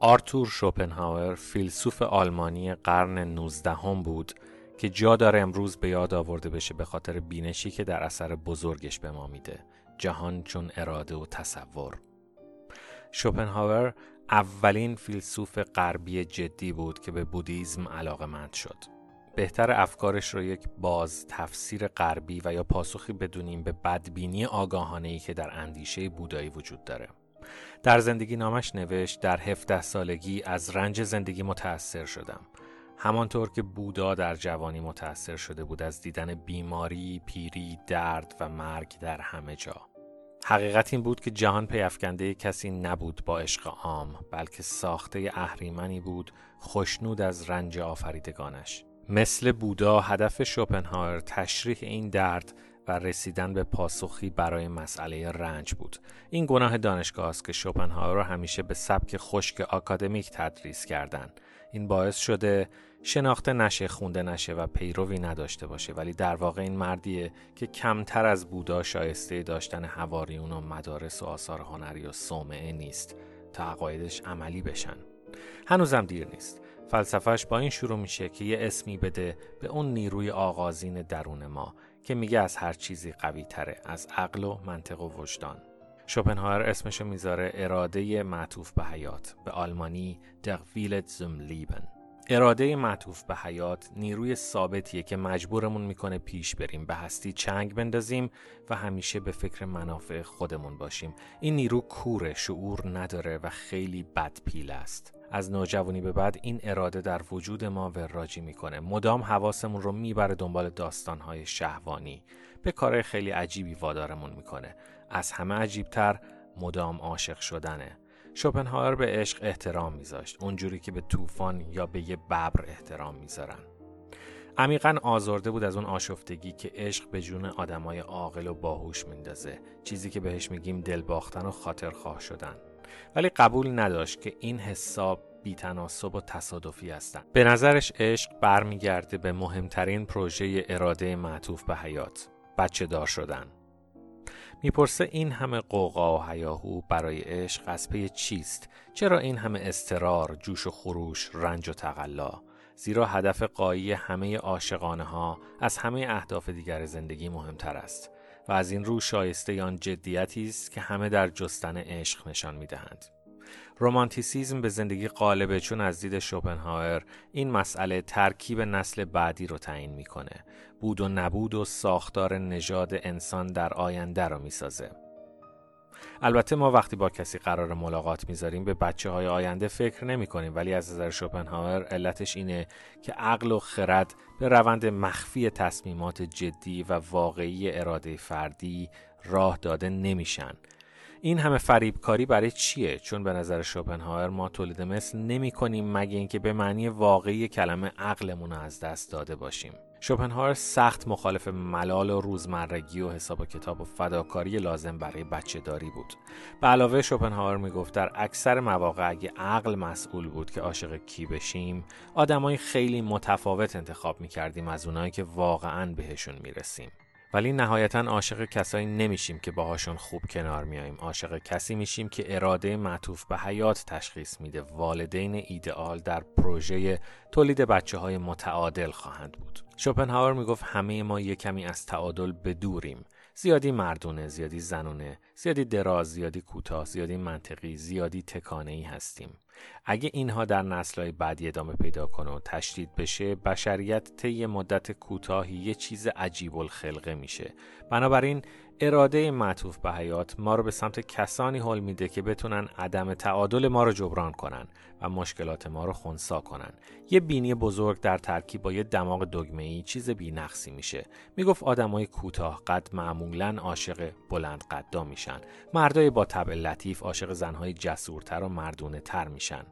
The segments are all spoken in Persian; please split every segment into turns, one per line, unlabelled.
آرتور شوپنهاور فیلسوف آلمانی قرن 19 هم بود که جا داره امروز به یاد آورده بشه به خاطر بینشی که در اثر بزرگش به ما میده. جهان چون اراده و تصور. شوپنهاور اولین فیلسوف غربی جدی بود که به بودیزم علاقه شد. بهتر افکارش رو یک باز تفسیر غربی و یا پاسخی بدونیم به بدبینی آگاهانه ای که در اندیشه بودایی وجود داره. در زندگی نامش نوشت در 17 سالگی از رنج زندگی متأثر شدم. همانطور که بودا در جوانی متأثر شده بود از دیدن بیماری، پیری، درد و مرگ در همه جا. حقیقت این بود که جهان پیافکنده کسی نبود با عشق عام بلکه ساخته اهریمنی بود خوشنود از رنج آفریدگانش مثل بودا هدف شوپنهاور تشریح این درد و رسیدن به پاسخی برای مسئله رنج بود. این گناه دانشگاه است که شوپنهاور را همیشه به سبک خشک آکادمیک تدریس کردن. این باعث شده شناخته نشه خونده نشه و پیروی نداشته باشه ولی در واقع این مردیه که کمتر از بودا شایسته داشتن هواریون و مدارس و آثار هنری و صومعه نیست تا عقایدش عملی بشن هنوزم دیر نیست فلسفهش با این شروع میشه که یه اسمی بده به اون نیروی آغازین درون ما که میگه از هر چیزی قوی تره از عقل و منطق و وجدان. شوپنهاور اسمشو می‌ذاره اراده معطوف به حیات به آلمانی در ویلت زم لیبن اراده معطوف به حیات نیروی ثابتیه که مجبورمون می‌کنه پیش بریم به هستی چنگ بندازیم و همیشه به فکر منافع خودمون باشیم. این نیرو کوره شعور نداره و خیلی بد پیل است. از نوجوانی به بعد این اراده در وجود ما وراجی می‌کنه. مدام حواسمون رو می‌بره دنبال داستانهای شهوانی. به کار خیلی عجیبی وادارمون می‌کنه. از همه عجیبتر مدام عاشق شدنه. شوپنهاور به عشق احترام میذاشت. اونجوری که به طوفان یا به یه ببر احترام می‌ذارن. عمیقا آزرده بود از اون آشفتگی که عشق به جون آدمای عاقل و باهوش میندازه. چیزی که بهش میگیم دل باختن و خاطرخواه شدن. ولی قبول نداشت که این حساب بیتناسب و تصادفی هستند. به نظرش عشق برمیگرده به مهمترین پروژه اراده معطوف به حیات. بچه دار شدن. می‌پرسه این همه قوقا و هیاهو برای عشق از پی چیست چرا این همه استرار جوش و خروش رنج و تقلا زیرا هدف قایی همه عاشقانه ها از همه اهداف دیگر زندگی مهمتر است و از این رو شایسته آن جدیتی است که همه در جستن عشق نشان می‌دهند. رومانتیسیزم به زندگی قالبه چون از دید شوپنهاور این مسئله ترکیب نسل بعدی رو تعیین می‌کنه. بود و نبود و ساختار نژاد انسان در آینده رو می‌سازه. البته ما وقتی با کسی قرار ملاقات می‌ذاریم به بچه های آینده فکر نمی کنیم ولی از نظر شوپنهاور علتش اینه که عقل و خرد به روند مخفی تصمیمات جدی و واقعی اراده فردی راه داده نمیشن. این همه فریبکاری برای چیه چون به نظر شوپنهاور ما تولید مثل نمی کنیم مگه اینکه به معنی واقعی کلمه عقلمون از دست داده باشیم شوپنهاور سخت مخالف ملال و روزمرگی و حساب و کتاب و فداکاری لازم برای بچه داری بود. به علاوه شوپنهاور می‌گفت در اکثر مواقع اگه عقل مسئول بود که عاشق کی بشیم آدمای خیلی متفاوت انتخاب می‌کردیم از اونایی که واقعا بهشون می‌رسیم. ولی نهایتا عاشق کسایی نمیشیم که باهاشون خوب کنار میاییم. عاشق کسی میشیم که اراده معطوف به حیات تشخیص میده. والدین ایدئال در پروژه تولید بچه های متعادل خواهند بود. شوپنهاور می‌گفت همه ما یک کمی از تعادل بدوریم. زیادی مردونه زیادی زنونه زیادی دراز زیادی کوتاه زیادی منطقی زیادی تکانه ای هستیم. اگه اینها در نسلهای بعدی ادامه پیدا کنه و تشدید بشه بشریت طی مدت کوتاهی یه چیز عجیب الخلقه میشه. بنابراین اراده معطوف به حیات ما رو به سمت کسانی حل میده که بتونن عدم تعادل ما رو جبران کنن. و مشکلات ما رو خونسا کنن. یه بینی بزرگ در ترکیب با یه دماغ دگمه ای چیز بینقصی میشه. می‌گفت آدمای کوتاه قد معمولا عاشق بلند قدا میشن. مردای با طبع لطیف عاشق زنهای جسورتر و مردونه تر میشن.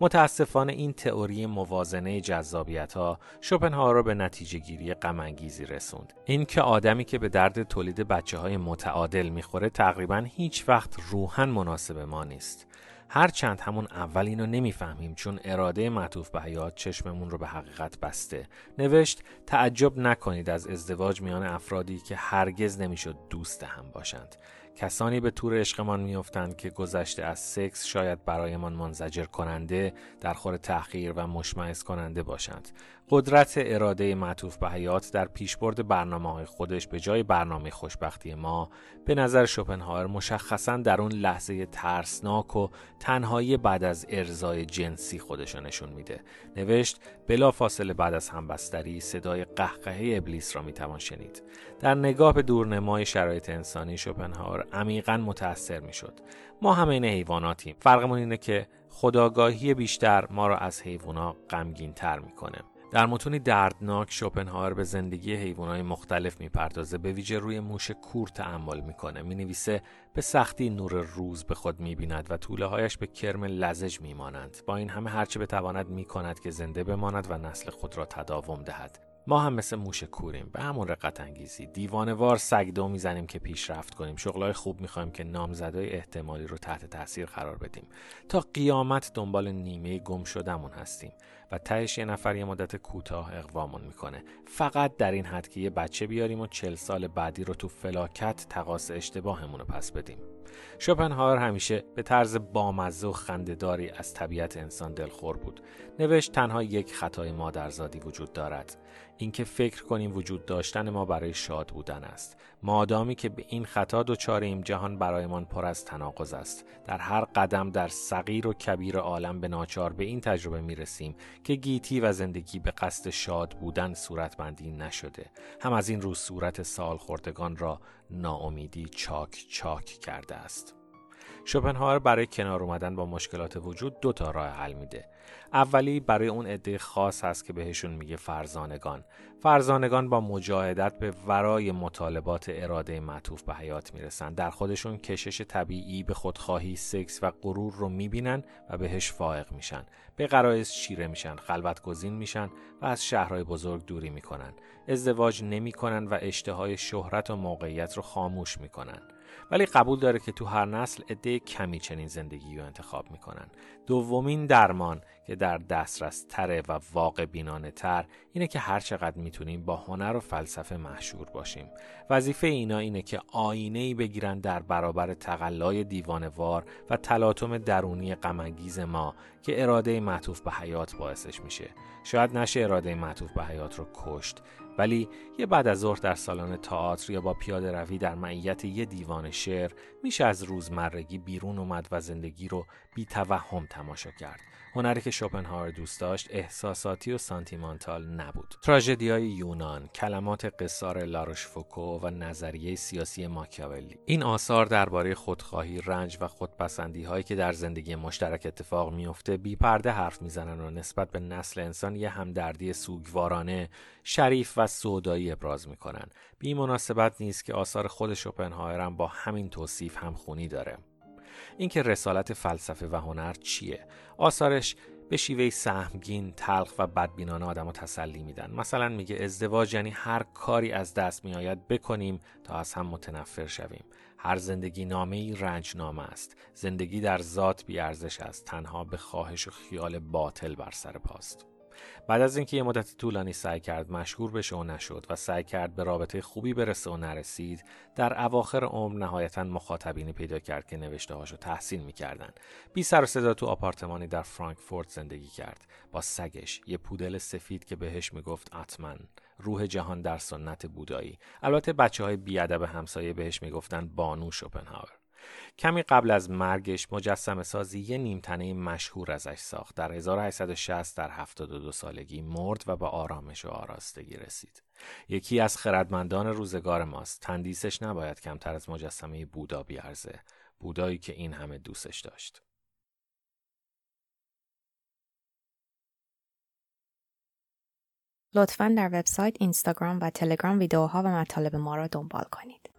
متاسفانه این تئوری موازنه جذابیت ها شوپنهاور رو به نتیجه گیری غم رسوند. این که آدمی که به درد تولید بچه های متعادل می‌خوره تقریبا هیچ وقت روحن مناسب ما نیست. هرچند همون اول اینو نمی‌فهمیم چون اراده معطوف به حیات چشممون رو به حقیقت بسته. نوشت تعجب نکنید از ازدواج میان افرادی که هرگز نمی‌شد دوست هم باشند. کسانی به طور عشقمان میافتند که گذشته از سکس شاید برایمان منزجر کننده در خور تأخیر و مشمعز کننده باشند. قدرت اراده معطوف به حیات در پیشبرد برنامه های خودش به جای برنامه خوشبختی ما به نظر شوپنهاور مشخصا در اون لحظه ترسناک و تنهایی بعد از ارزای جنسی خودش نشون میده. نوشت بلا فاصله بعد از همبستری صدای قهقهه ابلیس را می‌توان شنید. در نگاه به دورنمای شرایط انسانی شوپنهاور عمیقا متأثر می‌شد. ما همه این حیواناتیم. فرقمون اینه که خداگاهی بیشتر ما را از حیوانا غمگین تر می‌کنه. در متونی دردناک شوپنهاور به زندگی حیوانات مختلف می‌پردازه به ویژه روی موش کور تعمل می‌کنه. می‌نویسه به سختی نور روز به خود می‌بیند و طوله هایش به کرم لزج میمانند. با این همه هرچه بتواند می‌کند که زنده بماند و نسل خود را تداوم دهد. ما هم مثل موش کوریم به همون رقت انگیزی. دیوانوار سگدو می‌زنیم که پیشرفت کنیم. شغلای خوب می‌خوایم که نامزدای احتمالی رو تحت تاثیر قرار بدیم. تا قیامت دنبال نیمه گم شدمون هستیم و تهش یه نفر یه مدت کوتاه اقوامون می‌کنه. فقط در این حد که یه بچه بیاریم و چل سال بعدی رو تو فلاکت تقاس اشتباهمون رو پس بدیم. شوپنهاور همیشه به طرز بامزه و خندهداری از طبیعت انسان دلخور بود. نوشت تنها یک خطای مادرزادی وجود دارد. اینکه فکر کنیم وجود داشتن ما برای شاد بودن است. مادامی که به این خطا دچاریم جهان برایمان پر از تناقض است. در هر قدم در صغیر و کبیر عالم به ناچار به این تجربه می رسیم که گیتی و زندگی به قصد شاد بودن صورتبندی نشده. هم از این رو صورت سال خوردگان را ناامیدی چاک چاک کرده است. شوپنهاور برای کنار اومدن با مشکلات وجود دو تا راه حل میده. اولی برای اون عده خاص هست که بهشون میگه فرزانگان. فرزانگان با مجاهدت به ورای مطالبات اراده معطوف به حیات می‌رسن. در خودشون کشش طبیعی به خودخواهی سکس و غرور رو می‌بینن و بهش فائق میشن. به قرائز چیره میشن خلوت گزین میشن و از شهرهای بزرگ دوری می‌کنن. ازدواج نمی‌کنن و اشتهای شهرت و موقعیت رو خاموش می‌کنن. ولی قبول داره که تو هر نسل عده کمی چنین زندگی رو انتخاب می‌کنن. دومین درمان که در دسترس تره و واقع بینانه تر اینه که هر چقدر می‌تونیم با هنر و فلسفه محشور باشیم. وظیفه اینا اینه که آینه ای بگیرن در برابر تقلای دیوانوار و تلاطم درونی غمانگیز ما که اراده معطوف به حیات باعثش میشه. شاید نشه اراده معطوف به حیات رو کشت. ولی یه بعد از ظهر در سالن تئاتر یا با پیاده روی در معیت یه دیوان شعر میشه از روزمرگی بیرون اومد و زندگی رو بی توهم تماشا کرد. هنری که شوپنهاور دوست داشت احساساتی و سانتیمانتال نبود. تراژدی های یونان کلمات قصار لاروش فوکو و نظریه سیاسی ماکیاولی. این آثار درباره خودخواهی رنج و خودپسندی هایی که در زندگی مشترک اتفاق میفته بی پرده حرف می‌زنن و نسبت به نسل انسان یه همدردی سوگوارانه شریف و سودایی ابراز می‌کنن. بی مناسبت نیست که آثار خود شوپنهاور با همین توصیف هم خونی داره. اینکه رسالت فلسفه و هنر چیه؟ آثارش به شیوه سهمگین تلخ و بدبینانه آدم تسلی میدن. مثلا میگه ازدواج یعنی هر کاری از دست میآید بکنیم تا از هم متنفر شویم. هر زندگی نامه ای رنج نامه است. زندگی در ذات بیارزش است. تنها به خواهش و خیال باطل بر سر پاست. بعد از اینکه یه مدت طولانی سعی کرد مشهور بشه و نشد و سعی کرد به رابطه خوبی برسه و نرسید در اواخر عمر نهایتا مخاطبینی پیدا کرد که نوشته هاشو تحسین می‌کردن. بی سر و صدا تو آپارتمانی در فرانکفورت زندگی کرد. با سگش یه پودل سفید که بهش می‌گفت اتمن. روح جهان در سنت بودایی. البته بچه های بیادب همسایه بهش می‌گفتن بانو شوپنهاور. کمی قبل از مرگش مجسم سازی یه نیمتنه مشهور ازش ساخت. در 1860 در 72 سالگی مرد و به آرامش و آراستگی رسید. یکی از خردمندان روزگار ماست. تندیسش نباید کمتر از مجسمه بودا بیارزه. بودایی که این همه دوستش داشت.
لطفا در وبسایت، اینستاگرام و تلگرام ویدیوها و مطالب ما را دنبال کنید.